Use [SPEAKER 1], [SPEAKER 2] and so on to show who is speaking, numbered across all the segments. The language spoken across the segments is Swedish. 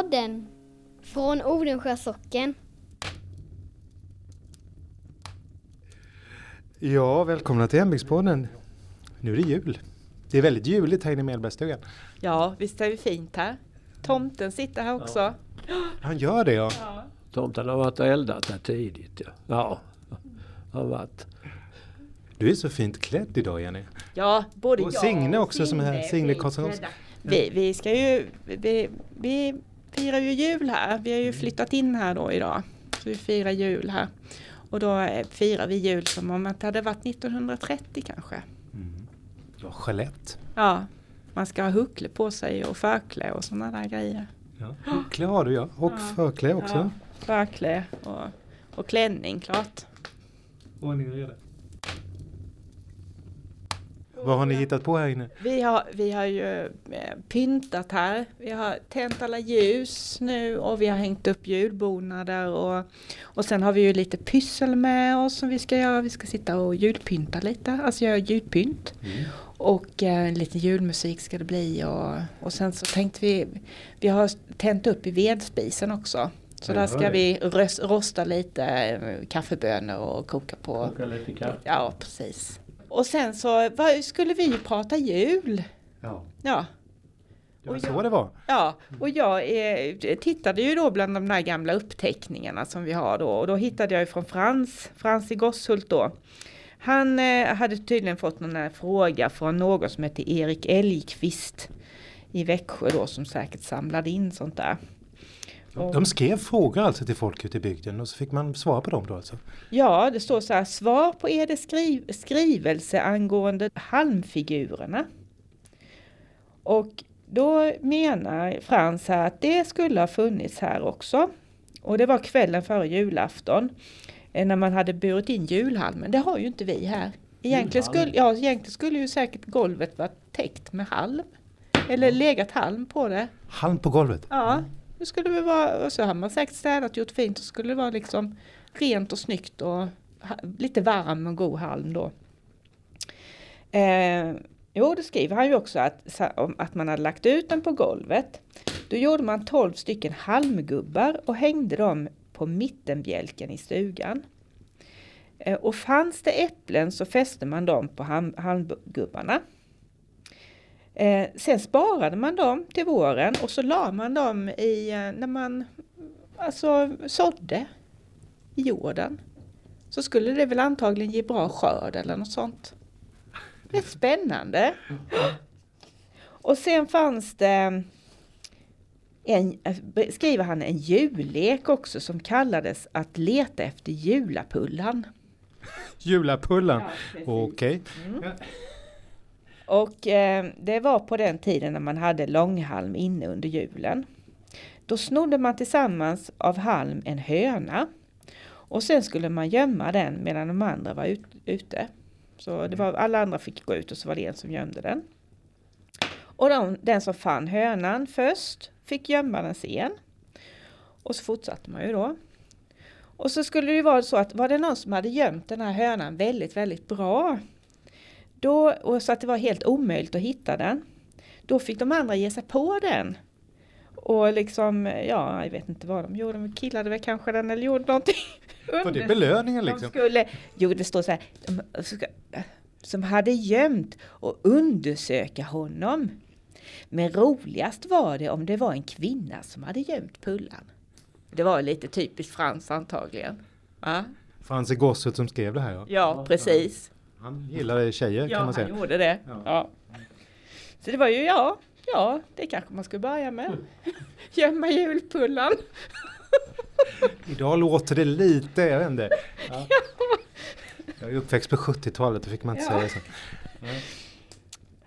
[SPEAKER 1] Hembygdspodden från Odensjö socken.
[SPEAKER 2] Ja, välkomna till Hembygdspodden. Nu är det jul. Det är väldigt juligt här inne i Mellbergsstugan.
[SPEAKER 3] Ja, visst är det fint här. Tomten sitter här också.
[SPEAKER 2] Han gör det ja.
[SPEAKER 3] Ja.
[SPEAKER 4] Tomten har varit och eldat här tidigt. Ja, ja har varit.
[SPEAKER 2] Du är så fint klädd idag Jenny.
[SPEAKER 3] Ja, både
[SPEAKER 2] Och
[SPEAKER 3] jag
[SPEAKER 2] Signe
[SPEAKER 3] och
[SPEAKER 2] också som är här. Signe Karlsson.
[SPEAKER 3] Vi, vi ska ju, vi, vi firar ju jul här. Vi har ju flyttat in här då idag. Så vi firar jul här. Och då eh, firar vi jul som om det hade varit 1930 kanske.
[SPEAKER 2] Ja, Jeanette.
[SPEAKER 3] Ja, man ska ha huckle på sig och förklä och sådana där grejer.
[SPEAKER 2] Ja. Klä har du ja. Och
[SPEAKER 3] Ja.
[SPEAKER 2] förklä också.
[SPEAKER 3] Ja, förklä och, och klänning klart.
[SPEAKER 2] Ordning och reda. Vad har ni hittat på här inne?
[SPEAKER 3] Vi har, vi har ju eh, pyntat här. Vi har tänt alla ljus nu och vi har hängt upp julbonader och, och sen har vi ju lite pyssel med oss som vi ska göra. Vi ska sitta och julpynta lite, alltså göra ljudpynt. Och eh, lite julmusik ska det bli och, och sen så tänkte vi, vi har tänt upp i vedspisen också. Så där ska vi rosta lite eh, kaffebönor och koka på.
[SPEAKER 4] Koka lite kaffe.
[SPEAKER 3] Ja, precis. Och sen så vad, skulle vi prata jul.
[SPEAKER 2] Ja.
[SPEAKER 3] Ja,
[SPEAKER 2] Det var
[SPEAKER 3] Och
[SPEAKER 2] så
[SPEAKER 3] jag-
[SPEAKER 2] det var.
[SPEAKER 3] ja. och jag eh, tittade ju då bland de där gamla uppteckningarna som vi har då. Och då hittade jag ju från Frans, Frans i Gosshult då. Han eh, hade tydligen fått någon fråga från någon som heter Erik Elgqvist i Växjö då som säkert samlade in sånt där.
[SPEAKER 2] De skrev frågor alltså till folk ute i bygden och så fick man svara på dem då alltså.
[SPEAKER 3] Ja, det står så här, svar på er skriv skrivelse angående halmfigurerna. Och då menar Frans här att det skulle ha funnits här också. Och det var kvällen före julafton. eh, När man hade burit in julhalmen. Det har ju inte vi här. Egentligen
[SPEAKER 4] Julhalm?
[SPEAKER 3] skulle, ja, egentligen skulle ju säkert golvet vara täckt med halm. Eller legat halm på det.
[SPEAKER 2] Halm på golvet.
[SPEAKER 3] Ja, nu skulle det vara, och så har man säkert städat och gjort fint och så skulle det vara liksom rent och snyggt och lite varm och god halm då. Eh, jo, det skriver han ju också att, att man hade lagt ut den på golvet. Då gjorde man 12 stycken halmgubbar och hängde dem på mittenbjälken i stugan. Eh, och fanns det äpplen så fäste man dem på halm, halmgubbarna. Eh, sen sparade man dem till våren och så la man dem i, eh, när man alltså sådde i jorden. Så skulle det väl antagligen ge bra skörd eller något sånt. Rätt spännande. Och sen fanns det en, eh, skriver han en jullek också som kallades att leta efter julapullan.
[SPEAKER 2] Julapullan.
[SPEAKER 3] precis.
[SPEAKER 2] Okej.
[SPEAKER 3] Och eh, det var på den tiden när man hade långhalm inne under julen. Då snodde man tillsammans av halm en höna. Och sen skulle man gömma den medan de andra var ut, ute. Så det var, alla andra fick gå ut och så var det en som gömde den. Och de, den som fann hönan först fick gömma den sen. Och så fortsatte man ju då. Och så skulle det ju vara så att var det någon som hade gömt den här hönan väldigt, väldigt bra då, och så att det var helt omöjligt att hitta den. Då fick de andra ge sig på den. Och liksom, ja, jag vet inte vad de gjorde, de killade väl kanske den eller gjorde någonting.
[SPEAKER 2] Var det belöningen
[SPEAKER 3] De
[SPEAKER 2] liksom?
[SPEAKER 3] skulle, jo det står så här, de, ska- som hade gömt och undersöka honom. Men roligast var det om det var en kvinna som hade gömt pullan. Det var lite typiskt Frans antagligen. Ja,
[SPEAKER 2] Frans i Gosset som skrev det här ja.
[SPEAKER 3] ja precis.
[SPEAKER 2] Han gillade tjejer kan man
[SPEAKER 3] Ja,
[SPEAKER 2] säga.
[SPEAKER 3] han gjorde det.
[SPEAKER 2] Ja.
[SPEAKER 3] Ja. Så det var ju, ja, ja, det kanske man skulle börja med. Gömma julpullan.
[SPEAKER 2] Idag låter det lite, jag vet inte. Ja. Jag är uppväxt på 70-talet, då fick man inte
[SPEAKER 3] Ja.
[SPEAKER 2] säga så.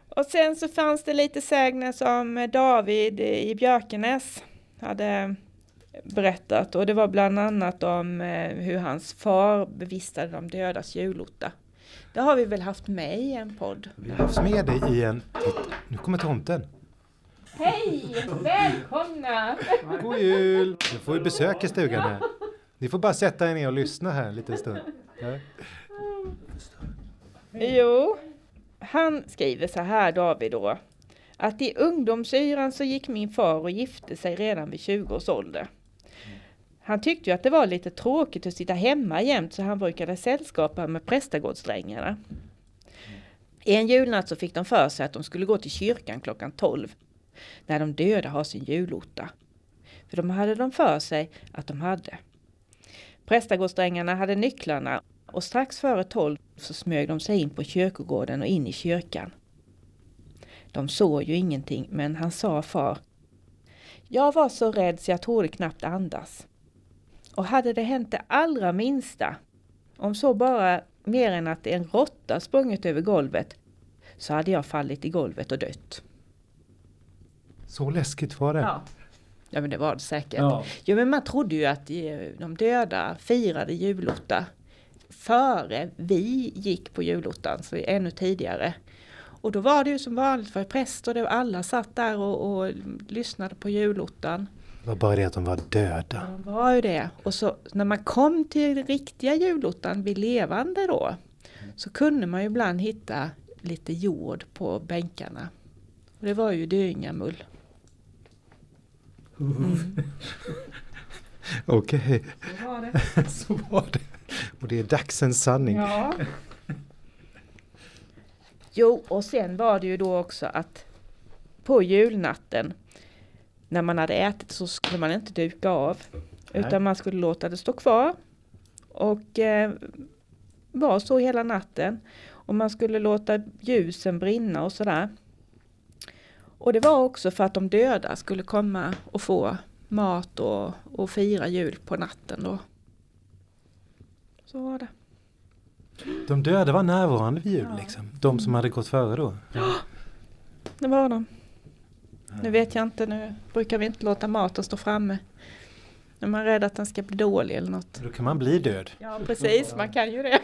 [SPEAKER 3] Och sen så fanns det lite sägner som David i Björkenäs hade berättat och det var bland annat om eh, hur hans far bevistade de dödas julotta. Det har vi väl haft med i en podd.
[SPEAKER 2] Vi har haft med dig i en... Titt, nu kommer tomten.
[SPEAKER 3] Hej! Välkomna!
[SPEAKER 2] God jul! Nu får vi besök i stugan här. Ni får bara sätta er ner och lyssna här en liten stund. Ja.
[SPEAKER 3] Jo, han skriver så här David då. att i ungdomsyran så gick min far och gifte sig redan vid 20 års ålder. Han tyckte ju att det var lite tråkigt att sitta hemma jämt så han brukade sällskapa med prästagårdsdrängarna. En julnatt så fick de för sig att de skulle gå till kyrkan klockan 12 när de döda har sin julotta. För de hade de för sig att de hade. Prästagårdsdrängarna hade nycklarna och strax före 12 så smög de sig in på kyrkogården och in i kyrkan. De såg ju ingenting men han sa far Jag var så rädd så jag trodde knappt andas. Och hade det hänt det allra minsta, om så bara mer än att en råtta sprungit över golvet, så hade jag fallit i golvet och dött.
[SPEAKER 2] Så läskigt var det.
[SPEAKER 3] Ja. Ja men det var det säkert.
[SPEAKER 4] Ja.
[SPEAKER 3] Jo men man trodde ju att eh, de döda firade julotta före vi gick på julottan, så ännu tidigare. Och då var det ju som vanligt för präster, och alla satt där och, och lyssnade på julottan.
[SPEAKER 2] Det var bara det att de var döda.
[SPEAKER 3] De var ju det. Och så när man kom till den riktiga julottan vid levande då, så kunde man ju ibland hitta lite jord på bänkarna. Och det var ju döingamull.
[SPEAKER 2] Okej,
[SPEAKER 3] Så var det.
[SPEAKER 2] så var det. Och det är dagsens sanning.
[SPEAKER 3] Ja. Jo, och sen var det ju då också att på julnatten när man hade ätit så skulle man inte duka av.
[SPEAKER 2] Nej.
[SPEAKER 3] Utan man skulle låta det stå kvar. Och eh, var så hela natten. Och man skulle låta ljusen brinna och sådär. Och det var också för att de döda skulle komma och få mat och, och fira jul på natten då. Så var det.
[SPEAKER 2] De döda var närvarande vid jul liksom. De som hade gått före då.
[SPEAKER 3] Det var de. Nu vet jag inte, nu brukar vi inte låta maten stå framme. När man är rädd att den ska bli dålig eller något.
[SPEAKER 2] Då kan man bli död.
[SPEAKER 3] Ja precis, man kan ju det.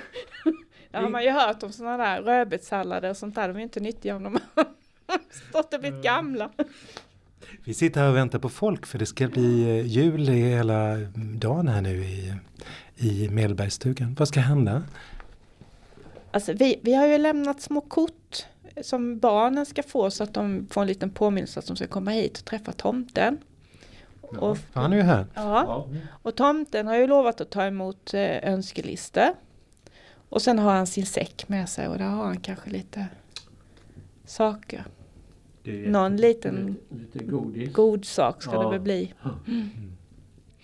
[SPEAKER 3] Det har man ju hört om sådana där rödbetssallader och sånt där. De är ju inte nyttiga om de har stått och blivit gamla.
[SPEAKER 2] Vi sitter här och väntar på folk för det ska bli eh, jul i hela dagen här nu i, i Medelbergsstugan. Vad ska hända?
[SPEAKER 3] Alltså vi, vi har ju lämnat små kort som barnen ska få så att de får en liten påminnelse att de ska komma hit och träffa tomten. Och,
[SPEAKER 2] För han är ju här.
[SPEAKER 3] ja, och tomten har ju lovat att ta emot eh, önskelistor. Och sen har han sin säck med sig och där har han kanske lite saker. Någon liten
[SPEAKER 4] Lite godis.
[SPEAKER 3] god sak ska
[SPEAKER 4] Ja.
[SPEAKER 3] det väl bli.
[SPEAKER 4] Ja.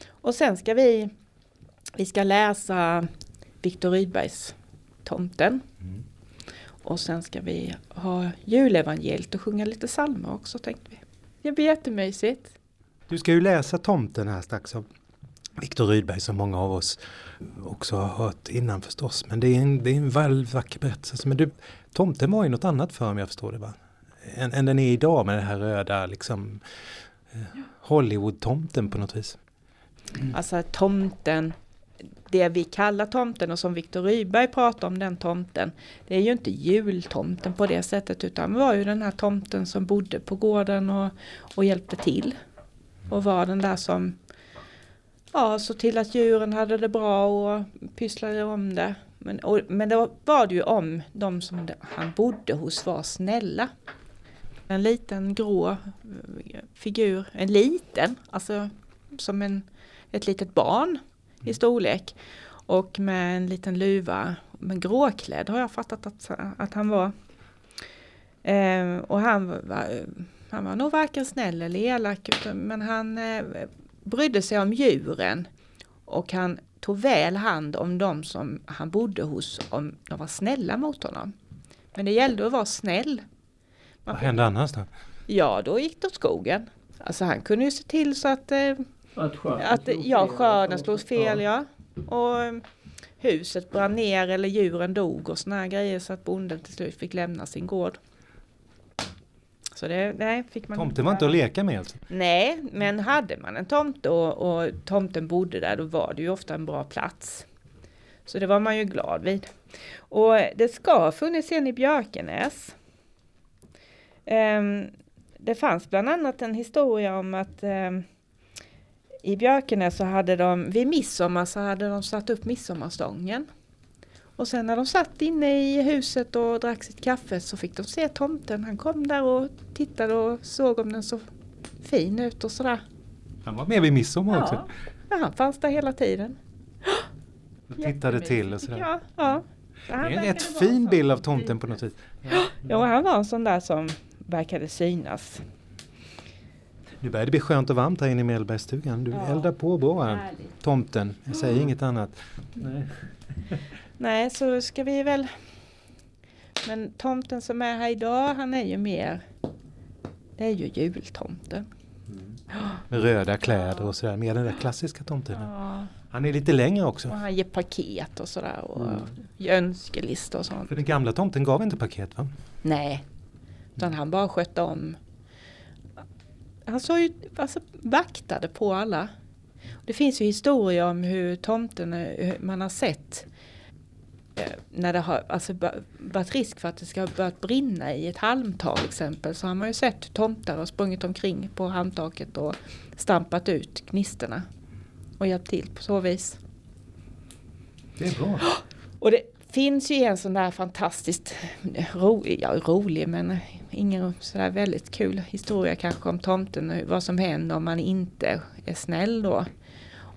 [SPEAKER 3] Och sen ska vi, vi ska läsa Viktor Rydbergs Tomten.
[SPEAKER 2] Mm.
[SPEAKER 3] Och sen ska vi ha julevangeliet och sjunga lite psalmer också tänkte vi. Det blir jättemysigt.
[SPEAKER 2] Du ska ju läsa Tomten här strax av Viktor Rydberg som många av oss också har hört innan förstås. Men det är en, det är en väl vacker berättelse. Men du, Tomten var ju något annat för om jag förstår det va? Än, än den är idag med det här röda liksom eh, Hollywood-tomten på något vis.
[SPEAKER 3] Alltså tomten, det vi kallar tomten och som Viktor Rydberg pratar om den tomten. Det är ju inte jultomten på det sättet utan det var ju den här tomten som bodde på gården och, och hjälpte till. Och var den där som ja, såg till att djuren hade det bra och pysslade om det. Men, och, men då var det ju om de som han bodde hos var snälla. En liten grå eh, figur, en liten, alltså som en, ett litet barn i storlek. Och med en liten luva, men gråklädd har jag fattat att, att han var. Eh, och han var, han var nog varken snäll eller elak, men han eh, brydde sig om djuren. Och han tog väl hand om de som han bodde hos, om de var snälla mot honom. Men det gällde att vara snäll. Man
[SPEAKER 2] Vad hände annars då?
[SPEAKER 3] Ja, då gick det åt skogen. Alltså han kunde ju se till så att, eh,
[SPEAKER 4] Att skörden
[SPEAKER 3] att
[SPEAKER 4] slog
[SPEAKER 3] ja,
[SPEAKER 4] fel.
[SPEAKER 3] skörden slog fel, ja. Och eh, huset brann ner eller djuren dog och såna här grejer så att bonden till slut fick lämna sin gård. Så det, nej, fick man
[SPEAKER 2] Tomten var inte att leka med alltså?
[SPEAKER 3] Nej, men hade man en tomte och, och tomten bodde där då var det ju ofta en bra plats. Så det var man ju glad vid. Och det ska ha funnits en i Björkenäs. Ehm, det fanns bland annat en historia om att ehm, i Björkenäs så hade de, vid midsommar så hade de satt upp midsommarstången. Och sen när de satt inne i huset och drack sitt kaffe så fick de se tomten. Han kom där och tittade och såg om den såg fin ut och sådär.
[SPEAKER 2] Han var med vid midsommar också.
[SPEAKER 3] Ja, ja han fanns där hela tiden.
[SPEAKER 2] Och tittade till och sådär.
[SPEAKER 3] Ja, ja.
[SPEAKER 2] Det är en rätt fin bild av tomten på något vis.
[SPEAKER 3] Ja, han var en sån där som verkade synas.
[SPEAKER 2] Nu börjar det bli skönt och varmt här inne i Mellbergsstugan. Du
[SPEAKER 3] Ja.
[SPEAKER 2] eldar på bra här. Tomten, jag säger inget annat. Nej.
[SPEAKER 3] Nej, så ska vi väl... Men tomten som är här idag, han är ju mer... Det är ju jultomten.
[SPEAKER 2] Med röda kläder och sådär, mer den där klassiska tomten.
[SPEAKER 3] Ja,
[SPEAKER 2] Han är lite längre också.
[SPEAKER 3] och han ger paket och sådär och
[SPEAKER 2] Mm.
[SPEAKER 3] gör önskelistor och sånt.
[SPEAKER 2] För den gamla tomten gav inte paket va?
[SPEAKER 3] Nej, utan han bara skötte om. Han såg ju, alltså vaktade på alla. Det finns ju historier om hur tomten, eh, hur man har sett eh, när det har alltså, varit risk för att det ska ha börjat brinna i ett halmtak till exempel så har man ju sett hur tomtar har sprungit omkring på halmtaket och stampat ut gnistorna och hjälpt till på så vis.
[SPEAKER 2] Det är bra.
[SPEAKER 3] Och det finns ju en sån där fantastiskt ro, ja, rolig men ingen sådär väldigt kul historia kanske om tomten och vad som händer om man inte är snäll då.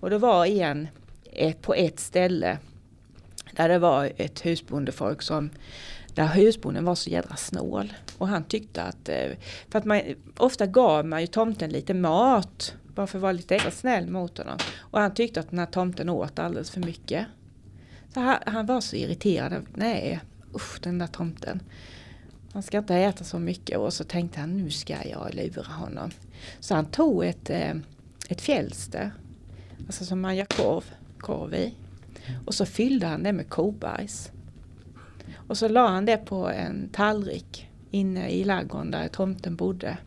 [SPEAKER 3] Och det var en ett, på ett ställe där det var ett husbondefolk som där husbonden var så jädra snål. Och han tyckte att, eh, för att man, ofta gav man ju tomten lite mat bara för att vara lite extra snäll mot honom. Och han tyckte att den här tomten åt alldeles för mycket. Så han, han var så irriterad. Nej, usch den där tomten. Han ska inte äta så mycket och så tänkte han nu ska jag lura honom. Så han tog ett, eh, ett fjälster, alltså som man gör korv, korv i. Och så fyllde han det med kobajs. Och så la han det på en tallrik inne i ladugården där tomten bodde.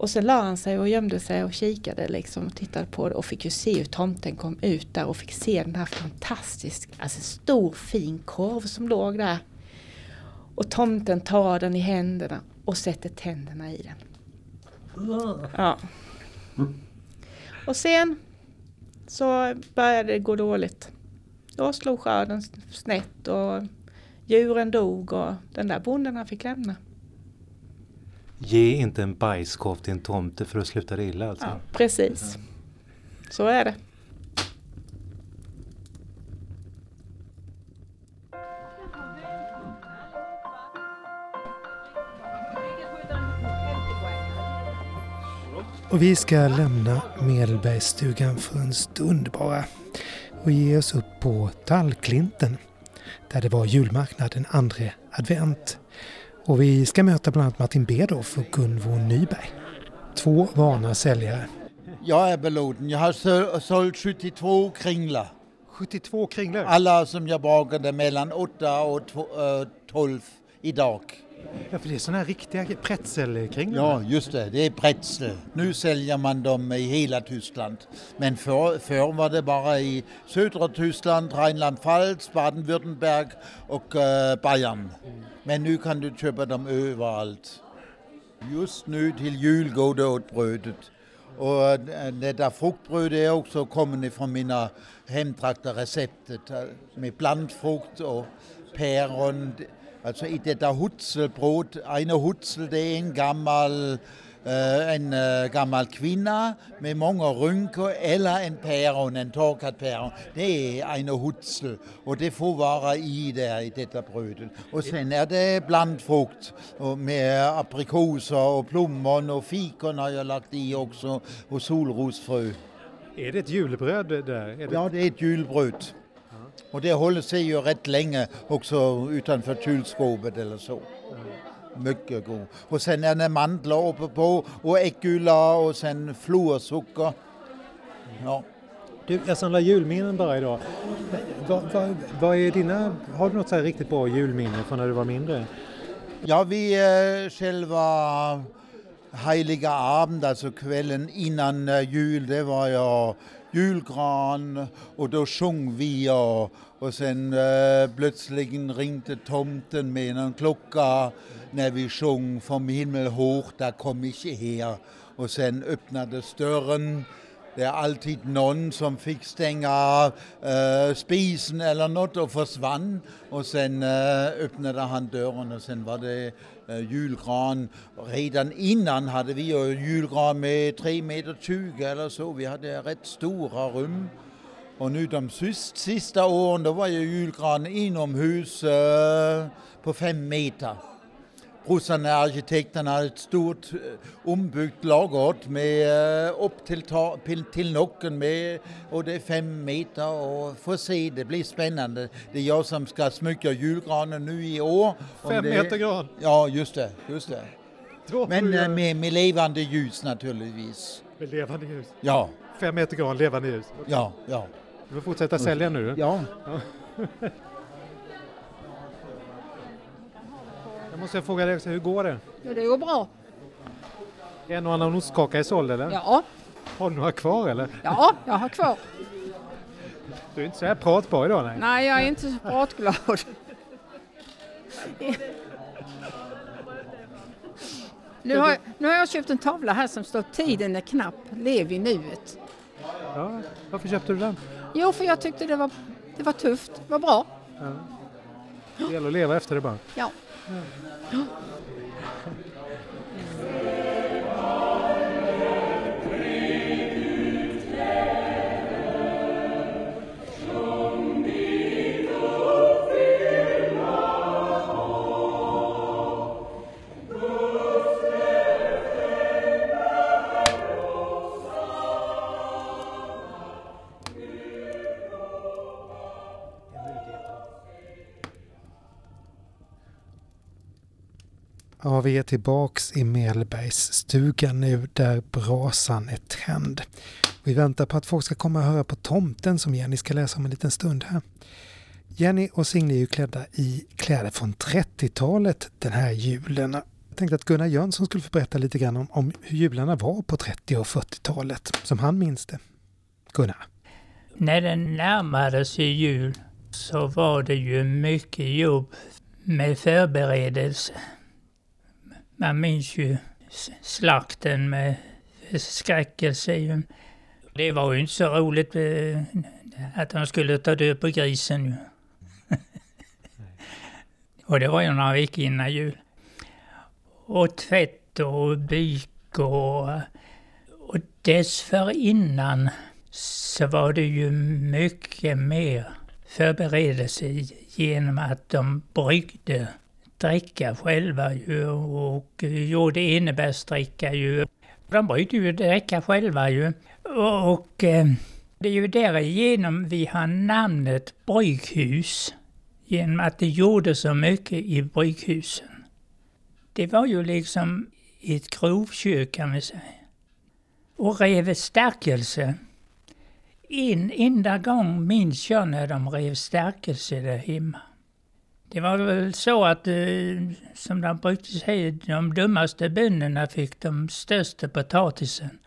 [SPEAKER 3] Och sen la han sig och gömde sig och kikade liksom och tittade på det och fick ju se hur tomten kom ut där och fick se den här fantastiska, alltså stor fin korv som låg där. Och tomten tar den i händerna och sätter tänderna i den. Ja. Och sen så började det gå dåligt. Då slog skörden snett och djuren dog och den där bonden han fick lämna.
[SPEAKER 2] Ge inte en bajskorv till en tomte för att sluta det illa alltså.
[SPEAKER 3] Ja, precis. Så är det.
[SPEAKER 5] Och vi ska lämna Medelbergsstugan för en stund bara och ge oss upp på Tallklinten där det var julmarknad den andra advent. Och vi ska möta bland annat Martin Bedorf och Gunvor Nyberg. Två vana säljare.
[SPEAKER 6] Jag är belåten. Jag har så- sålt 72 kringlar.
[SPEAKER 2] 72 kringlor.
[SPEAKER 6] Alla som jag bakade mellan 8 och tw- eh, 12 idag.
[SPEAKER 2] Ja, för det är sådana här riktiga pretzelkringlor.
[SPEAKER 6] Ja, just det. Det är pretzel. Nu säljer man dem i hela Tyskland. Men för, förr var det bara i södra Tyskland, Rheinland-Pfalz, Baden-Württemberg och eh, Bayern. Men nu kan du köpa dem överallt. Just nu till jul går det åt brödet. Och eh, det där fruktbrödet är också kommande från mina hemtrakter receptet eh, med blandfrukt och päron. Alltså i detta hutzelbröd, en hutzel det är en gammal, eh, en eh, gammal kvinna med många rynkor eller en päron, en torkad päron. Det är en hutzel och det får vara i där i detta brödet. Och sen är det blandfrukt med aprikoser och plommon och fikon har jag lagt i också och solrosfrö.
[SPEAKER 2] Är det ett julbröd där? Är det...
[SPEAKER 6] Ja, det är ett julbröd. Och det håller sig ju rätt länge också utanför kylskåpet eller så. Mycket god. Och sen är det mandlar uppe på och äggula och sen florsocker. Ja.
[SPEAKER 2] Du, jag samlar julminnen bara idag. Vad, vad, vad är dina, har du något så riktigt bra julminne från när du var mindre?
[SPEAKER 6] Ja, vi eh, själva heliga abend, alltså kvällen innan eh, jul, det var jag julgran och då sjöng vi och, och sen eh, plötsligt ringde tomten med en klocka när vi sjöng Från himmel hoch, där kom ich her. Och sen öppnades dörren det är alltid någon som fick stänga äh, spisen eller något och försvann. Och sen äh, öppnade han dörren och sen var det äh, julgran. Redan innan hade vi julgran med 3 meter 20 eller så. Vi hade rätt stora rum. Och nu de sista åren då var ju julgranen inomhus äh, på 5 meter. Brorsan är arkitekt, han har ett stort eh, ombyggt lagård med eh, upp till, ta, till nocken med och det är fem meter och får se, det blir spännande. Det är jag som ska smycka julgranen nu i år.
[SPEAKER 2] Fem
[SPEAKER 6] det,
[SPEAKER 2] meter gran?
[SPEAKER 6] Ja, just det. Just det. Men eh, med, med levande ljus naturligtvis.
[SPEAKER 2] Med levande ljus?
[SPEAKER 6] Ja.
[SPEAKER 2] Fem meter gran, levande ljus?
[SPEAKER 6] Ja, ja.
[SPEAKER 2] Du får fortsätta sälja nu.
[SPEAKER 6] Ja.
[SPEAKER 2] ja. Jag måste fråga dig också, hur går det?
[SPEAKER 7] Jo, det går bra.
[SPEAKER 2] En och annan ostkaka är såld eller?
[SPEAKER 7] Ja.
[SPEAKER 2] Har du några kvar eller?
[SPEAKER 7] Ja, jag har kvar.
[SPEAKER 2] Du är inte så här pratbar idag nej?
[SPEAKER 7] Nej, jag är inte så pratglad. Nu har, nu har jag köpt en tavla här som står Tiden är knapp, lev i nuet.
[SPEAKER 2] Ja, varför köpte du den?
[SPEAKER 7] Jo, för jag tyckte det var, det var tufft, det var bra.
[SPEAKER 2] Ja. Det gäller att leva efter det bara.
[SPEAKER 7] Ja.
[SPEAKER 2] Ja. Ja, vi är tillbaks i Melbergs stuga nu där brasan är tänd. Vi väntar på att folk ska komma och höra på tomten som Jenny ska läsa om en liten stund här. Jenny och Signe är ju klädda i kläder från 30-talet den här julen. Jag tänkte att Gunnar Jönsson skulle få berätta lite grann om, om hur jularna var på 30 och 40-talet, som han minns det. Gunnar?
[SPEAKER 8] När det närmade sig jul så var det ju mycket jobb med förberedelse. Man minns ju slakten med skräckelse. Det var ju inte så roligt eh, att de skulle ta död på grisen. Och det var ju några veckor innan jul. Och tvätt och byk och, och dessförinnan så var det ju mycket mer förberedelse genom att de bryggde stricka själva ju och gjorde enebärsdricka ju. De bryggde ju dricka själva ju. Och eh, det är ju därigenom vi har namnet brygghus. Genom att det gjorde så mycket i brygghusen. Det var ju liksom ett grovkök kan vi säga. Och rev stärkelse. En enda gång minns jag när de rev stärkelse där hemma. Det var väl så att, eh, som de brukade säga, de dummaste bönderna fick de största potatisen.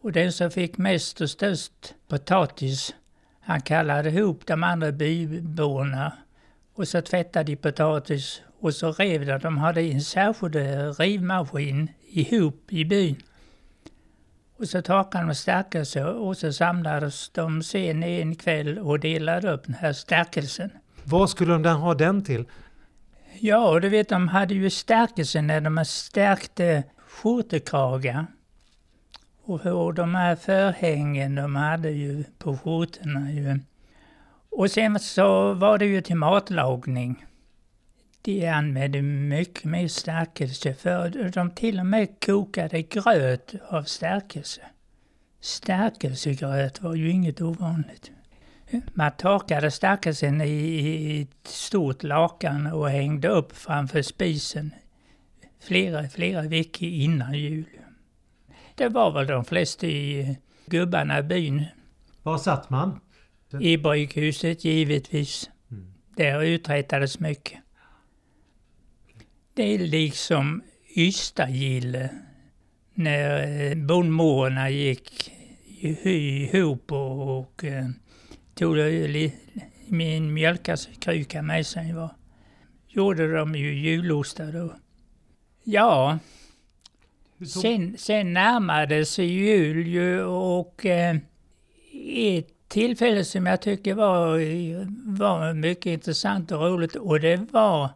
[SPEAKER 8] Och den som fick mest och störst potatis, han kallade ihop de andra byborna. Och så tvättade de potatis och så rev de. De hade en särskild eh, rivmaskin ihop i byn. Och så torkade de stärkelse och så samlades de sen en kväll och delade upp den här stärkelsen.
[SPEAKER 2] Vad skulle de ha den till?
[SPEAKER 8] Ja, du vet de hade ju stärkelse när de stärkte eh, skjortekragar. Och, och de här förhängen de hade ju på skjortorna ju. Och sen så var det ju till matlagning. De använde mycket mer stärkelse för de till och med kokade gröt av stärkelse. Stärkelsegröt var ju inget ovanligt. Man torkade stärkelsen i ett stort lakan och hängde upp framför spisen flera, flera veckor innan jul. Det var väl de flesta i gubbarna i byn.
[SPEAKER 2] Var satt man?
[SPEAKER 8] I bryghuset givetvis. Mm. Där uträttades mycket. Det är liksom Ystadgille när bondmorerna gick ihop och, och tog min mjölkakruka med sig. Var. Gjorde de ju julostar då. Ja, Sen, sen närmade sig jul ju och eh, ett tillfälle som jag tycker var, var mycket intressant och roligt och det var,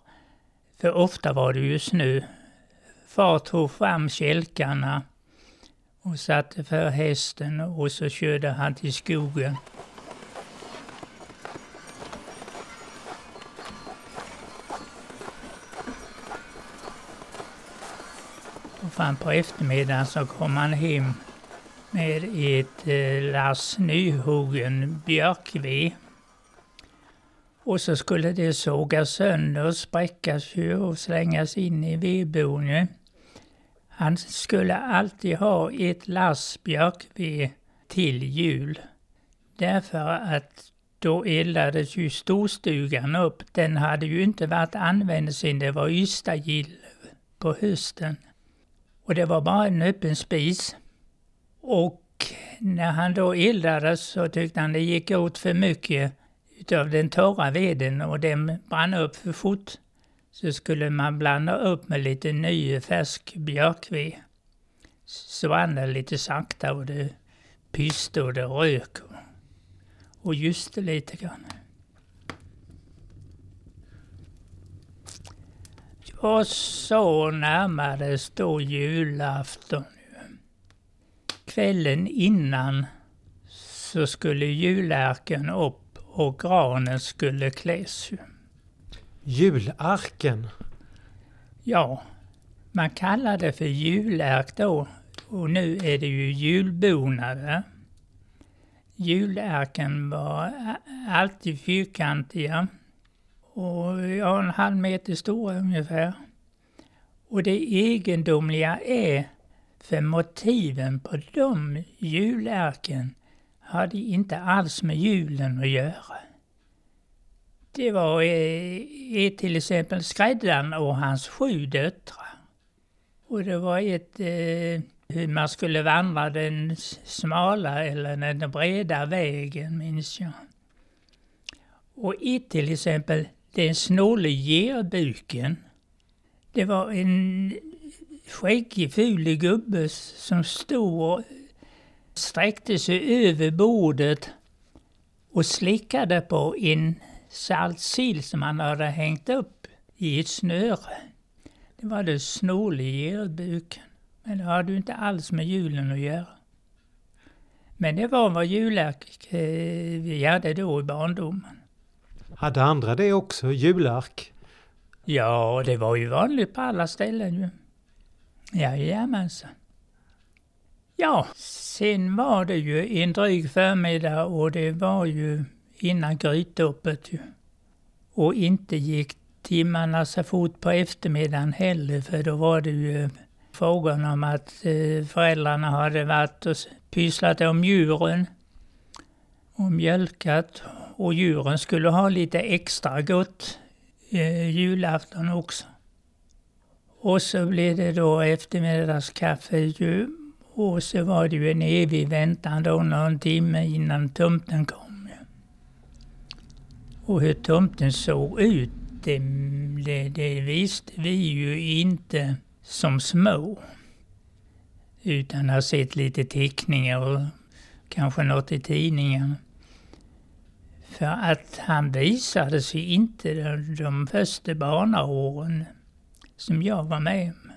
[SPEAKER 8] för ofta var det ju snö. Far tog fram kälkarna och satte för hästen och så körde han till skogen. Fram på eftermiddagen så kom han hem med ett eh, lass nyhuggen björkved. Och så skulle det sågas sönder och spräckas ju och slängas in i vedboden. Han skulle alltid ha ett lass björkved till jul. Därför att då eldades ju storstugan upp. Den hade ju inte varit använd sedan det var ystagill på hösten. Och det var bara en öppen spis. Och när han då eldade så tyckte han det gick åt för mycket utav den torra veden och den brann upp för fort. Så skulle man blanda upp med lite ny färsk björkved. Så brann det lite sakta och det pyste och det rök. Och, och just det lite grann. Och så närmades då julafton. Kvällen innan så skulle julärken upp och granen skulle kläs.
[SPEAKER 2] Jularken?
[SPEAKER 8] Ja, man kallar det för julärk då och nu är det ju julbonader. Julärken var alltid fyrkantiga och ja, en halv meter stora ungefär. Och det egendomliga är för motiven på de julärken hade inte alls med julen att göra. Det var eh, till exempel skräddaren och hans sju döttrar. Och det var ett eh, hur man skulle vandra den smala eller den breda vägen, minns jag. Och ett till exempel, den snåle gerbuken. Det var en skäggig, ful gubbe som stod och sträckte sig över bordet och slickade på en saltsill som han hade hängt upp i ett snöre. Det var det snåle gerbuken. Men det hade ju inte alls med julen att göra. Men det var vad julärk eh, vi hade då i barndomen.
[SPEAKER 2] Hade andra det också, julark?
[SPEAKER 8] Ja, det var ju vanligt på alla ställen ju. Jajamensan. Ja, sen var det ju en dryg förmiddag och det var ju innan grytdoppet ju. Och inte gick timmarna så fort på eftermiddagen heller för då var det ju frågan om att eh, föräldrarna hade varit och pysslat om djuren och mjölkat och djuren skulle ha lite extra gott eh, julafton också. Och så blev det då eftermiddagskaffe ju. Och så var det ju en evig väntan då någon timme innan tomten kom. Och hur tomten såg ut, det, det, det visste vi ju inte som små. Utan har sett lite teckningar och kanske något i tidningen. För att han visade sig inte de, de första barnaåren som jag var med om.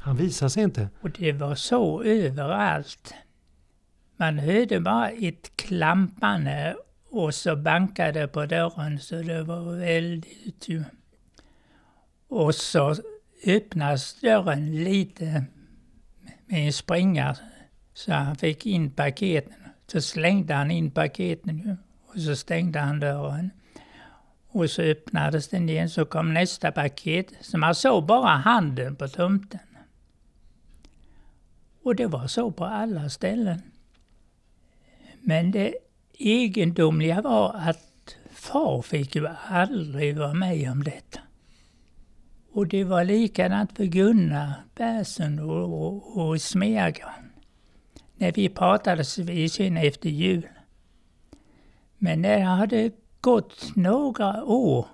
[SPEAKER 2] Han visade sig inte?
[SPEAKER 8] Och det var så överallt. Man hörde bara ett klampande och så bankade på dörren så det var väldigt ju. Och så öppnas dörren lite med en springa så han fick in paketen. Så slängde han in paketen ju och så stängde han dörren. Och så öppnades den igen så kom nästa paket. Så man såg bara handen på tomten. Och det var så på alla ställen. Men det egendomliga var att far fick ju aldrig vara med om detta. Och det var likadant för Gunnar Persson och, och, och Smeagran. När vi pratades vid sen efter jul. Men när det hade gått några år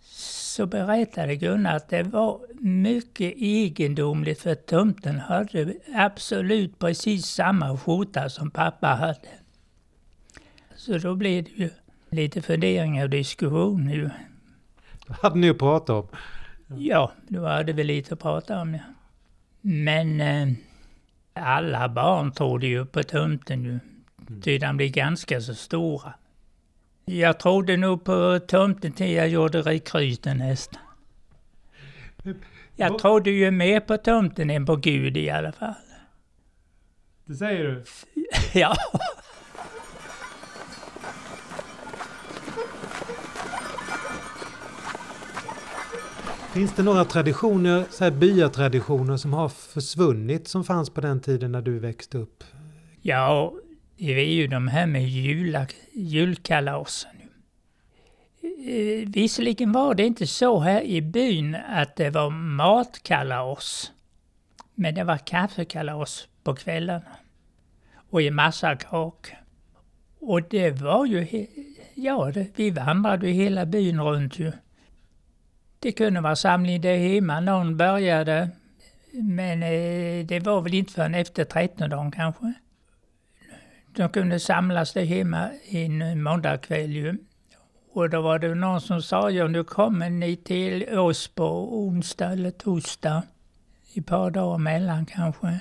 [SPEAKER 8] så berättade Gunnar att det var mycket egendomligt för tomten hade absolut precis samma skjorta som pappa hade. Så då blev det ju lite funderingar och diskussion ju.
[SPEAKER 2] Vad hade ni att prata om?
[SPEAKER 8] Ja, då hade vi lite att prata om ja. Men eh, alla barn trodde ju på tomten ju. Ty de blev ganska så stora. Jag trodde nog på tomten till jag gjorde rekryten nästan. Jag trodde ju mer på tomten än på Gud i alla fall.
[SPEAKER 2] Det säger du?
[SPEAKER 8] Ja.
[SPEAKER 2] Finns det några traditioner, så här byatraditioner som har försvunnit som fanns på den tiden när du växte upp?
[SPEAKER 8] Ja, det är ju de här med jula, julkalasen. Eh, visserligen var det inte så här i byn att det var matkalas. Men det var kaffekalas på kvällarna. Och en massa kakor. Och det var ju, ja, det, vi vandrade ju hela byn runt ju. Det kunde vara samling där hemma, någon började. Men eh, det var väl inte förrän efter 13 dagen kanske. De kunde samlas där hemma en måndagkväll ju. Och då var det någon som sa, ja nu kommer ni till oss på onsdag eller torsdag. Ett par dagar emellan kanske.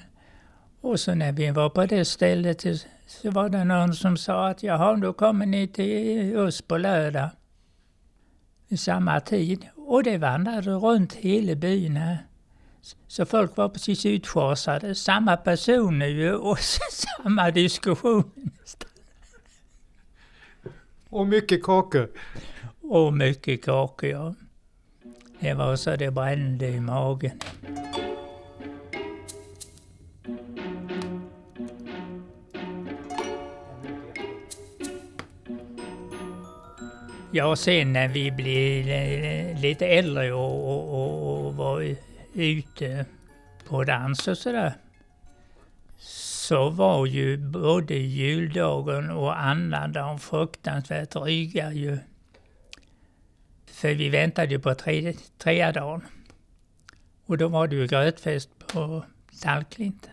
[SPEAKER 8] Och så när vi var på det stället så var det någon som sa att jaha, då kommer ni till oss på lördag. Vid samma tid. Och det vandrade runt hela byn här. Så folk var precis utschasade. Samma personer ju och samma diskussion.
[SPEAKER 2] Och mycket kakor.
[SPEAKER 8] Och mycket kakor, ja. Det var så det brände i magen. Ja, sen när vi blev eh, lite äldre och, och, och, och var ute på dans och sådär. Så var ju både juldagen och annandagen fruktansvärt dryga ju. För vi väntade ju på tre, tredje dagen. Och då var det ju grötfest på Saltklinten.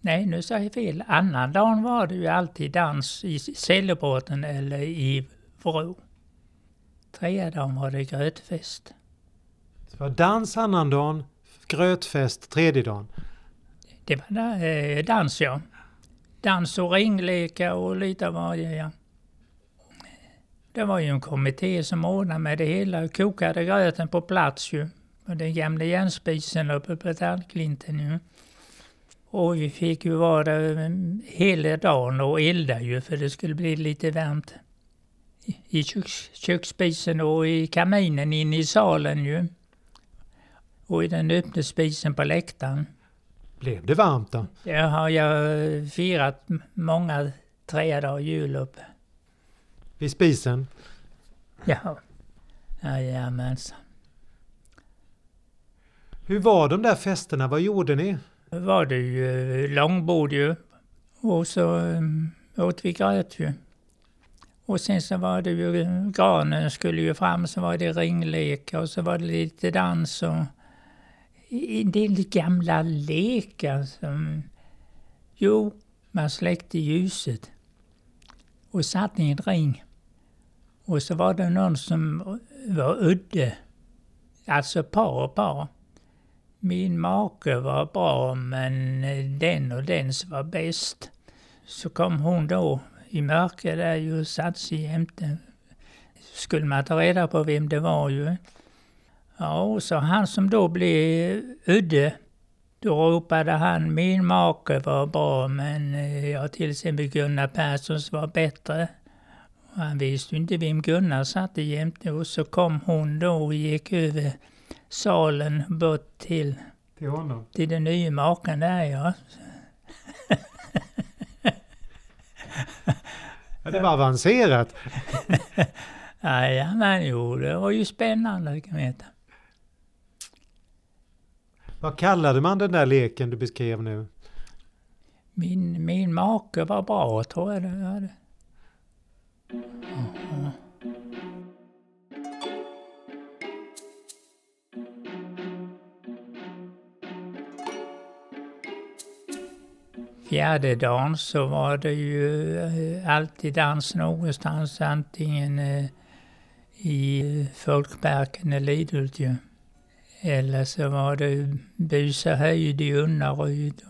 [SPEAKER 8] Nej, nu sa jag fel. Annandagen var det ju alltid dans i Sällebråten eller i Vrå. Tredje dagen var det grötfest.
[SPEAKER 2] Det var dans annandagen, grötfest tredje dagen.
[SPEAKER 8] Det var eh, dans ja. Dans och ringlekar och lite av varje ja. Det var ju en kommitté som ordnade med det hela. och Kokade gröten på plats ju. Med den gamla järnspisen uppe på Tallklinten ju. Och vi fick ju vara där mm, hela dagen och elda ju för det skulle bli lite varmt. I- I köks, köksspisen och i kaminen inne i salen ju. Och i den öppna spisen på läktaren.
[SPEAKER 2] Blev det varmt då?
[SPEAKER 8] Det har jag firat många trädagar jul uppe.
[SPEAKER 2] Vid spisen?
[SPEAKER 8] Ja. Jajamensan.
[SPEAKER 2] Hur var de där festerna? Vad gjorde ni?
[SPEAKER 8] Var det ju eh, långbord ju. Och så um, åt vi gröt ju. Och sen så var det ju, eh, granen skulle ju fram, så var det ringlekar och så var det lite dans och en del gamla lekar som... Jo, man släckte ljuset och satt i en ring. Och så var det någon som var udde. Alltså par och par. Min make var bra men den och dens var bäst. Så kom hon då i mörker där ju och satte sig jämte. Skulle man ta reda på vem det var ju. Ja, och så han som då blev udde. Då ropade han min make var bra men eh, ja, till exempel Gunnar Perssons var bättre. Och han visste ju inte vem Gunnar satte jämte och så kom hon då och gick över salen bort till,
[SPEAKER 2] Till honom?
[SPEAKER 8] till den nya maken där ja.
[SPEAKER 2] Ja, det var avancerat.
[SPEAKER 8] Jajamän, jo det var ju spännande kan man veta.
[SPEAKER 2] Vad kallade man den där leken du beskrev nu?
[SPEAKER 8] Min, min make var bra tror jag det var. Fjärde dagen så var det ju eh, alltid dans någonstans, antingen eh, i Folkparken eller Lidhult ju. Eller så var det Busa höjd i Unnaryd.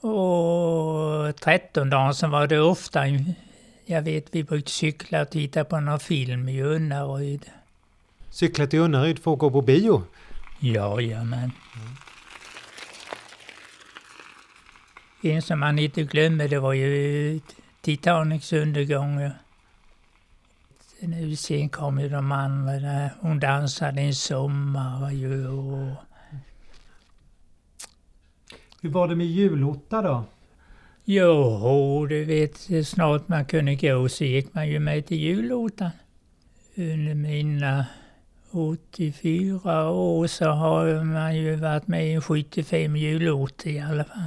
[SPEAKER 8] Och trettondagen så var det ofta, jag vet vi brukade cykla och titta på någon film i Unnaryd.
[SPEAKER 2] Cykla till Unnaryd för att gå på bio?
[SPEAKER 8] Jajamän. En som man inte glömmer det var ju Titanics undergång. Nu sen kom ju de andra. Hon dansade en sommar ju. Och
[SPEAKER 2] Hur var det med julotta då?
[SPEAKER 8] Jo, du vet, så snart man kunde gå så gick man ju med till julotan. Under mina 84 år så har man ju varit med i 75 julotter i alla fall.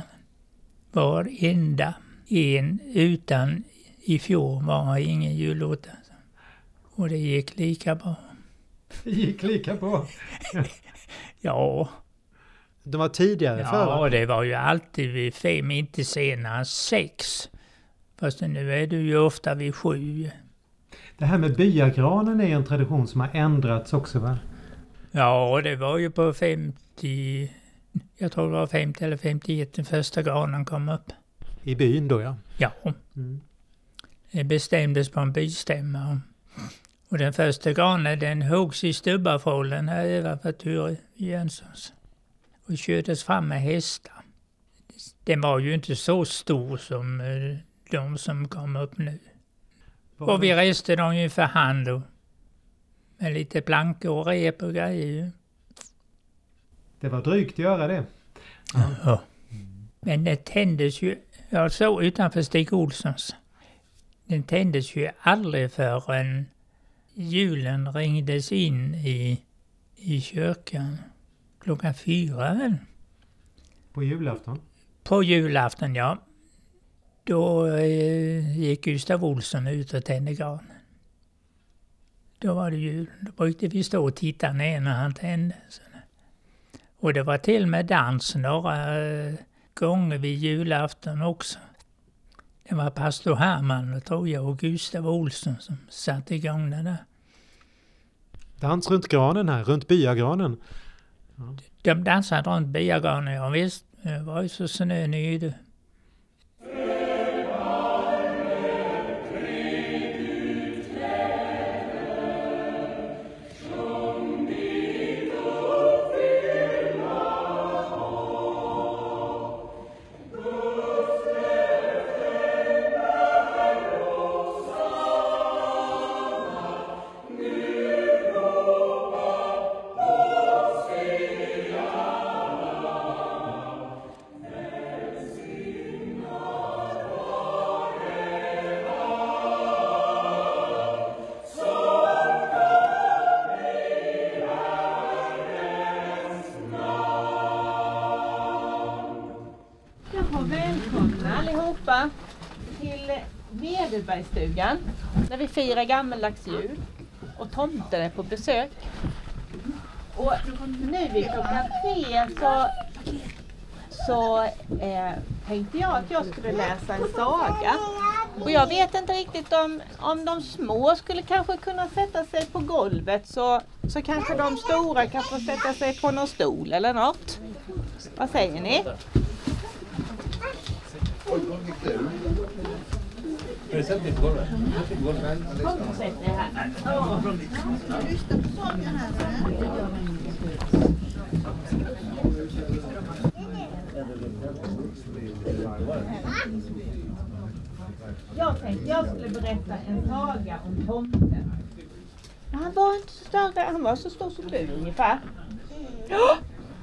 [SPEAKER 8] Varenda en utan i fjol var ingen julotta. Och det gick lika bra.
[SPEAKER 2] Det gick lika bra.
[SPEAKER 8] Ja,
[SPEAKER 2] De var tidigare
[SPEAKER 8] ja
[SPEAKER 2] förr.
[SPEAKER 8] det var ju alltid vid fem, inte senare än sex. Fast nu är det ju ofta vid sju.
[SPEAKER 2] Det här med byagranen är en tradition som har ändrats också va?
[SPEAKER 8] Ja, det var ju på 50... Jag tror det var 50 eller 51 den första granen kom upp.
[SPEAKER 2] I byn då ja.
[SPEAKER 8] Ja,
[SPEAKER 2] Mm.
[SPEAKER 8] det bestämdes på en bystämma. Och den första granen den huggs i Stubbafållen här över Ture Jönssons. Och kördes fram med hästar. Den var ju inte så stor som eh, de som kom upp nu. Och vi reste dem ju för hand och med lite plankor och rep och grejer ju.
[SPEAKER 2] Det var drygt att göra det.
[SPEAKER 8] Ja. Men det tändes ju, jag såg utanför Stig Olssons, den tändes ju aldrig förrän julen ringdes in i, i kyrkan. Klockan fyra väl?
[SPEAKER 2] På julafton.
[SPEAKER 8] På julafton, ja. Då eh, gick Gustav Olsson ut och tände granen. Då var det jul. Då brukade vi stå och titta ner när han tände. Och det var till och med dans några eh, gånger vid julafton också. Det var pastor Herman, tror jag, och Gustav Olsson som satte igång det där.
[SPEAKER 2] Dans runt granen här, runt byagranen.
[SPEAKER 8] De dansade runt byagranen, ja visst. Det var ju så snönöd.
[SPEAKER 3] Jaha, firar gammeldags jul och tomten är på besök. Och nu vid klockan tre så, så eh, tänkte jag att jag skulle läsa en saga. Och jag vet inte riktigt om, om de små skulle kanske kunna sätta sig på golvet så, så kanske de stora kan få sätta sig på någon stol eller något. Vad säger ni? Jag tänkte jag skulle berätta en saga om tomten. Han var inte så stor, han var så stor som du ungefär.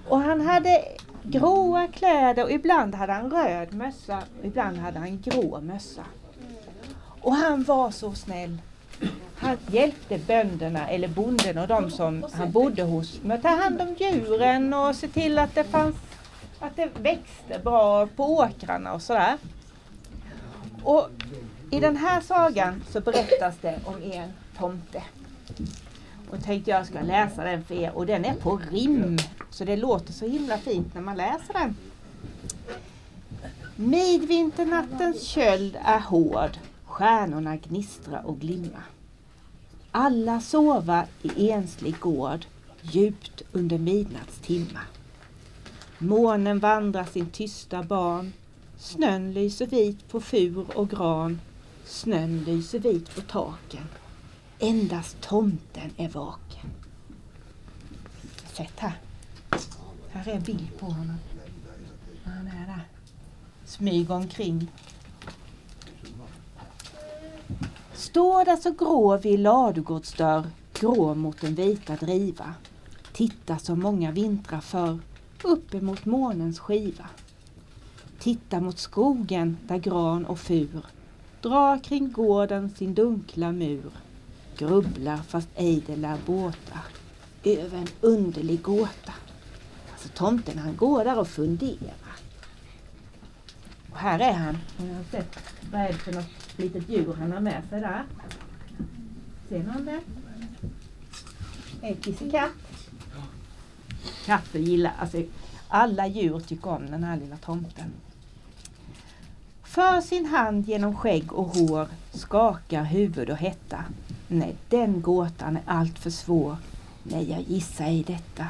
[SPEAKER 3] Och han hade gråa kläder och ibland hade han röd mössa och ibland hade han grå mössa. Och han var så snäll. Han hjälpte bönderna eller bonden och de som han bodde hos med att ta hand om djuren och se till att det fanns att det växte bra på åkrarna och sådär. Och i den här sagan så berättas det om en tomte. Och tänkte jag ska läsa den för er och den är på rim. Så det låter så himla fint när man läser den. Midvinternattens köld är hård, stjärnorna gnistra och glimma. Alla sova i enslig gård, djupt under midnattstimma. Månen vandrar sin tysta ban, snön lyser vit på fur och gran, snön lyser vit på taken. Endast tomten är vaken. Sätt här. Här är en bild på honom. Han är där. Smyg omkring. Står där så grå vid ladugårdsdörr, grå mot den vita driva. Titta så många vintrar förr, uppemot månens skiva. Titta mot skogen där gran och fur drar kring gården sin dunkla mur. Grubblar fast ej det lär båta över en underlig gåta. Alltså tomten han går där och funderar. Och här är han. Sett vad är det för något litet djur han har med sig där. Ser någon det? En kissekatt. Katter gillar, alltså alla djur tycker om den här lilla tomten. För sin hand genom skägg och hår skakar huvud och hetta. Nej, den gåtan är allt för svår. Nej, jag gissar i detta.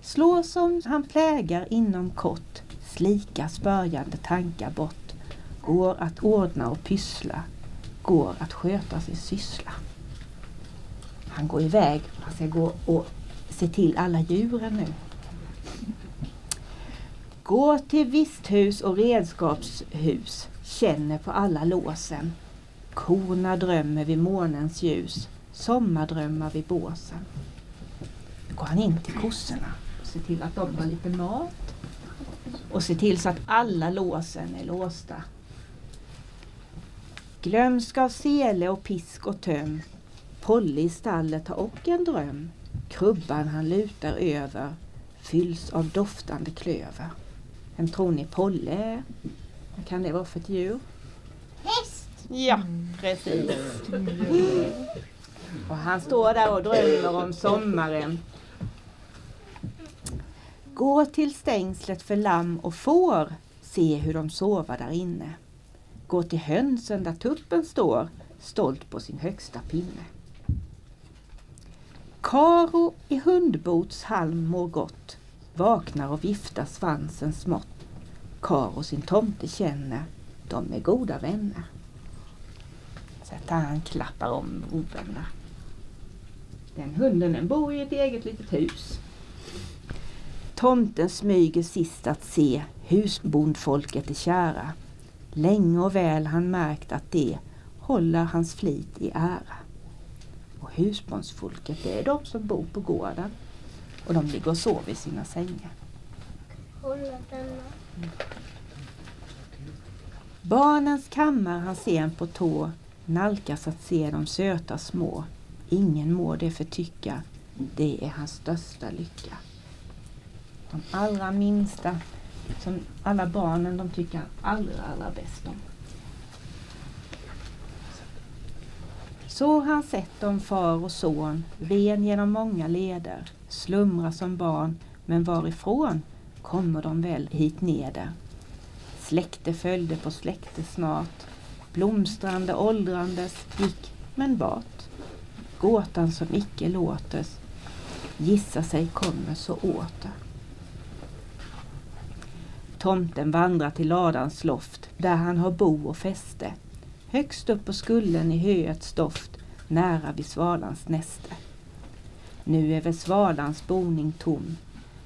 [SPEAKER 3] Slår som han plägar inom kort, slika spörjande tankar bort. Går att ordna och pyssla, går att sköta sin syssla. Han går iväg, han ska gå och se till alla djuren nu. Går till visthus och redskapshus, känner på alla låsen. Korna drömmer vid månens ljus, sommardrömmar vid båsen. Går han in till kossorna och ser till att de har lite mat och ser till så att alla låsen är låsta. Glömsk av sele och pisk och töm. Polly i stallet har och en dröm. Krubban han lutar över fylls av doftande klöver. Vem tror ni Polle är? Vad kan det vara för ett djur?
[SPEAKER 1] Häst!
[SPEAKER 3] Ja, precis. Och han står där och drömmer om sommaren. Gå till stängslet för lamm och får, se hur de sover där inne. Gå till hönsen där tuppen står, stolt på sin högsta pinne. Karo i hundbots halm mår gott, vaknar och viftar svansen smått. Karo sin tomte känner, de är goda vänner. Så att han klappar om ovänner. där. Den hunden den bor i ett eget litet hus. Tomten smyger sist att se husbondfolket är kära. Länge och väl han märkt att det håller hans flit i ära. Och husbondsfolket det är de som bor på gården. Och de ligger och sover i sina sängar. Barnens kammar han sen på tå nalkas att se de söta små. Ingen må det förtycka, det är hans största lycka. De allra minsta, som alla barnen de tycker allra, allra bäst om. Så han sett dem far och son, ren genom många leder, slumra som barn, men varifrån kommer de väl hit neder? Släkte följde på släkte snart, blomstrande åldrandes gick men vart? Gåtan som icke låtes, gissa sig kommer så åter. Tomten vandrar till ladans loft, där han har bo och fäste. Högst upp på skullen i höets doft, nära vid svalans näste. Nu är väl svalans boning tom,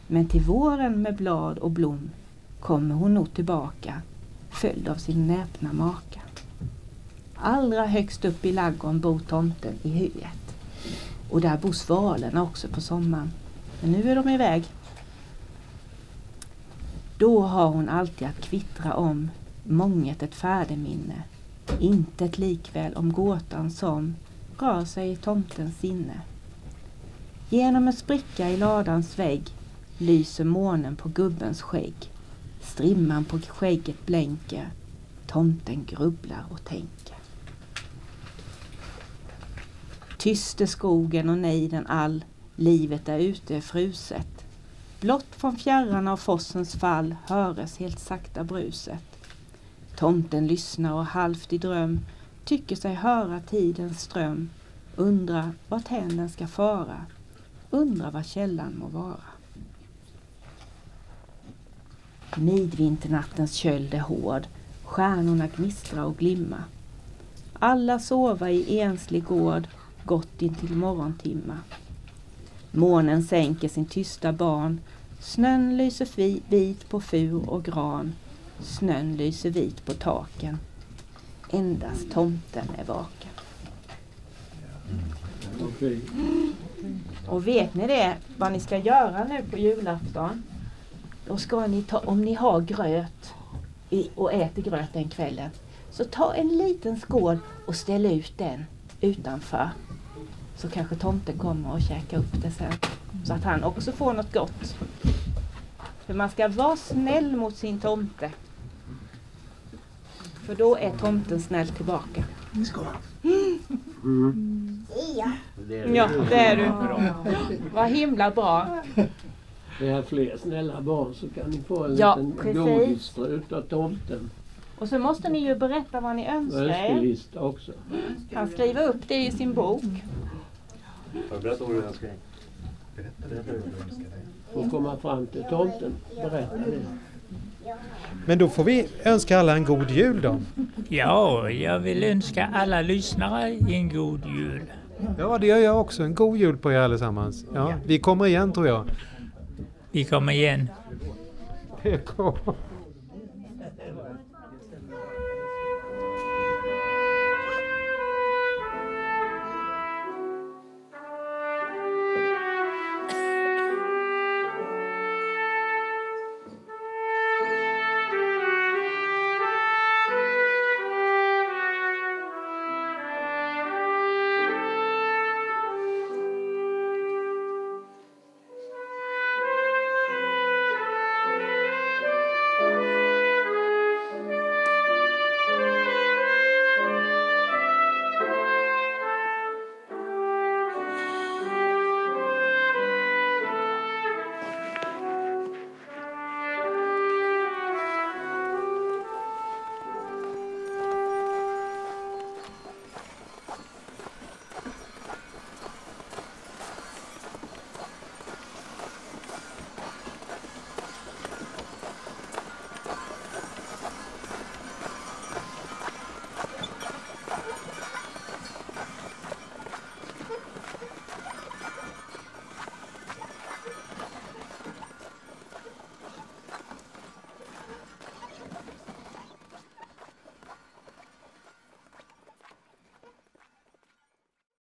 [SPEAKER 3] men till våren med blad och blom kommer hon nog tillbaka, följd av sin näpna maka. Allra högst upp i laggon bor tomten i höet. Och där bor svalorna också på sommaren. Men nu är de iväg. Då har hon alltid att kvittra om månget ett färdeminne. Intet likväl om gåtan som rör sig i tomtens sinne. Genom en spricka i ladans vägg lyser månen på gubbens skägg. Strimman på skägget blänker. Tomten grubblar och tänker. Tyst är skogen och nejden all. Livet där ute är fruset. Blott från fjärran av fossens fall höres helt sakta bruset. Tomten lyssnar och halvt i dröm tycker sig höra tidens ström. Undrar vart hän den ska fara. Undrar vad källan må vara. Midvinternattens köld är hård. Stjärnorna gnistra och glimma. Alla sova i enslig gård gott intill morgontimma. Månen sänker sin tysta ban. Snön lyser vit på fur och gran. Snön lyser vit på taken. Endast tomten är vaken. Och vet ni det, vad ni ska göra nu på julafton? Då ska ni ta, om ni har gröt i, och äter gröt den kvällen, så ta en liten skål och ställ ut den utanför. Så kanske tomten kommer och käkar upp det sen. Så att han också får något gott. För man ska vara snäll mot sin tomte. För då är tomten snäll tillbaka.
[SPEAKER 1] Ja.
[SPEAKER 3] Ja, det är du. Vad himla bra.
[SPEAKER 4] Det är fler snälla barn så kan ni få en
[SPEAKER 3] Ja,
[SPEAKER 4] liten godisstrut av tomten.
[SPEAKER 3] Och så måste ni ju berätta vad ni önskar er.
[SPEAKER 4] önskelista också.
[SPEAKER 3] Han skriver upp det i sin bok.
[SPEAKER 2] Berätta vad du önskar dig. Berätta vad du önskar dig.
[SPEAKER 4] Får komma fram till tomten. Berätta det.
[SPEAKER 5] Men då får vi önska alla en god jul då.
[SPEAKER 8] Ja, jag vill önska alla lyssnare en god jul.
[SPEAKER 5] Ja, det gör jag också. En god jul på er allesammans. Ja, vi kommer igen tror jag.
[SPEAKER 8] Vi kommer igen.
[SPEAKER 5] Bra.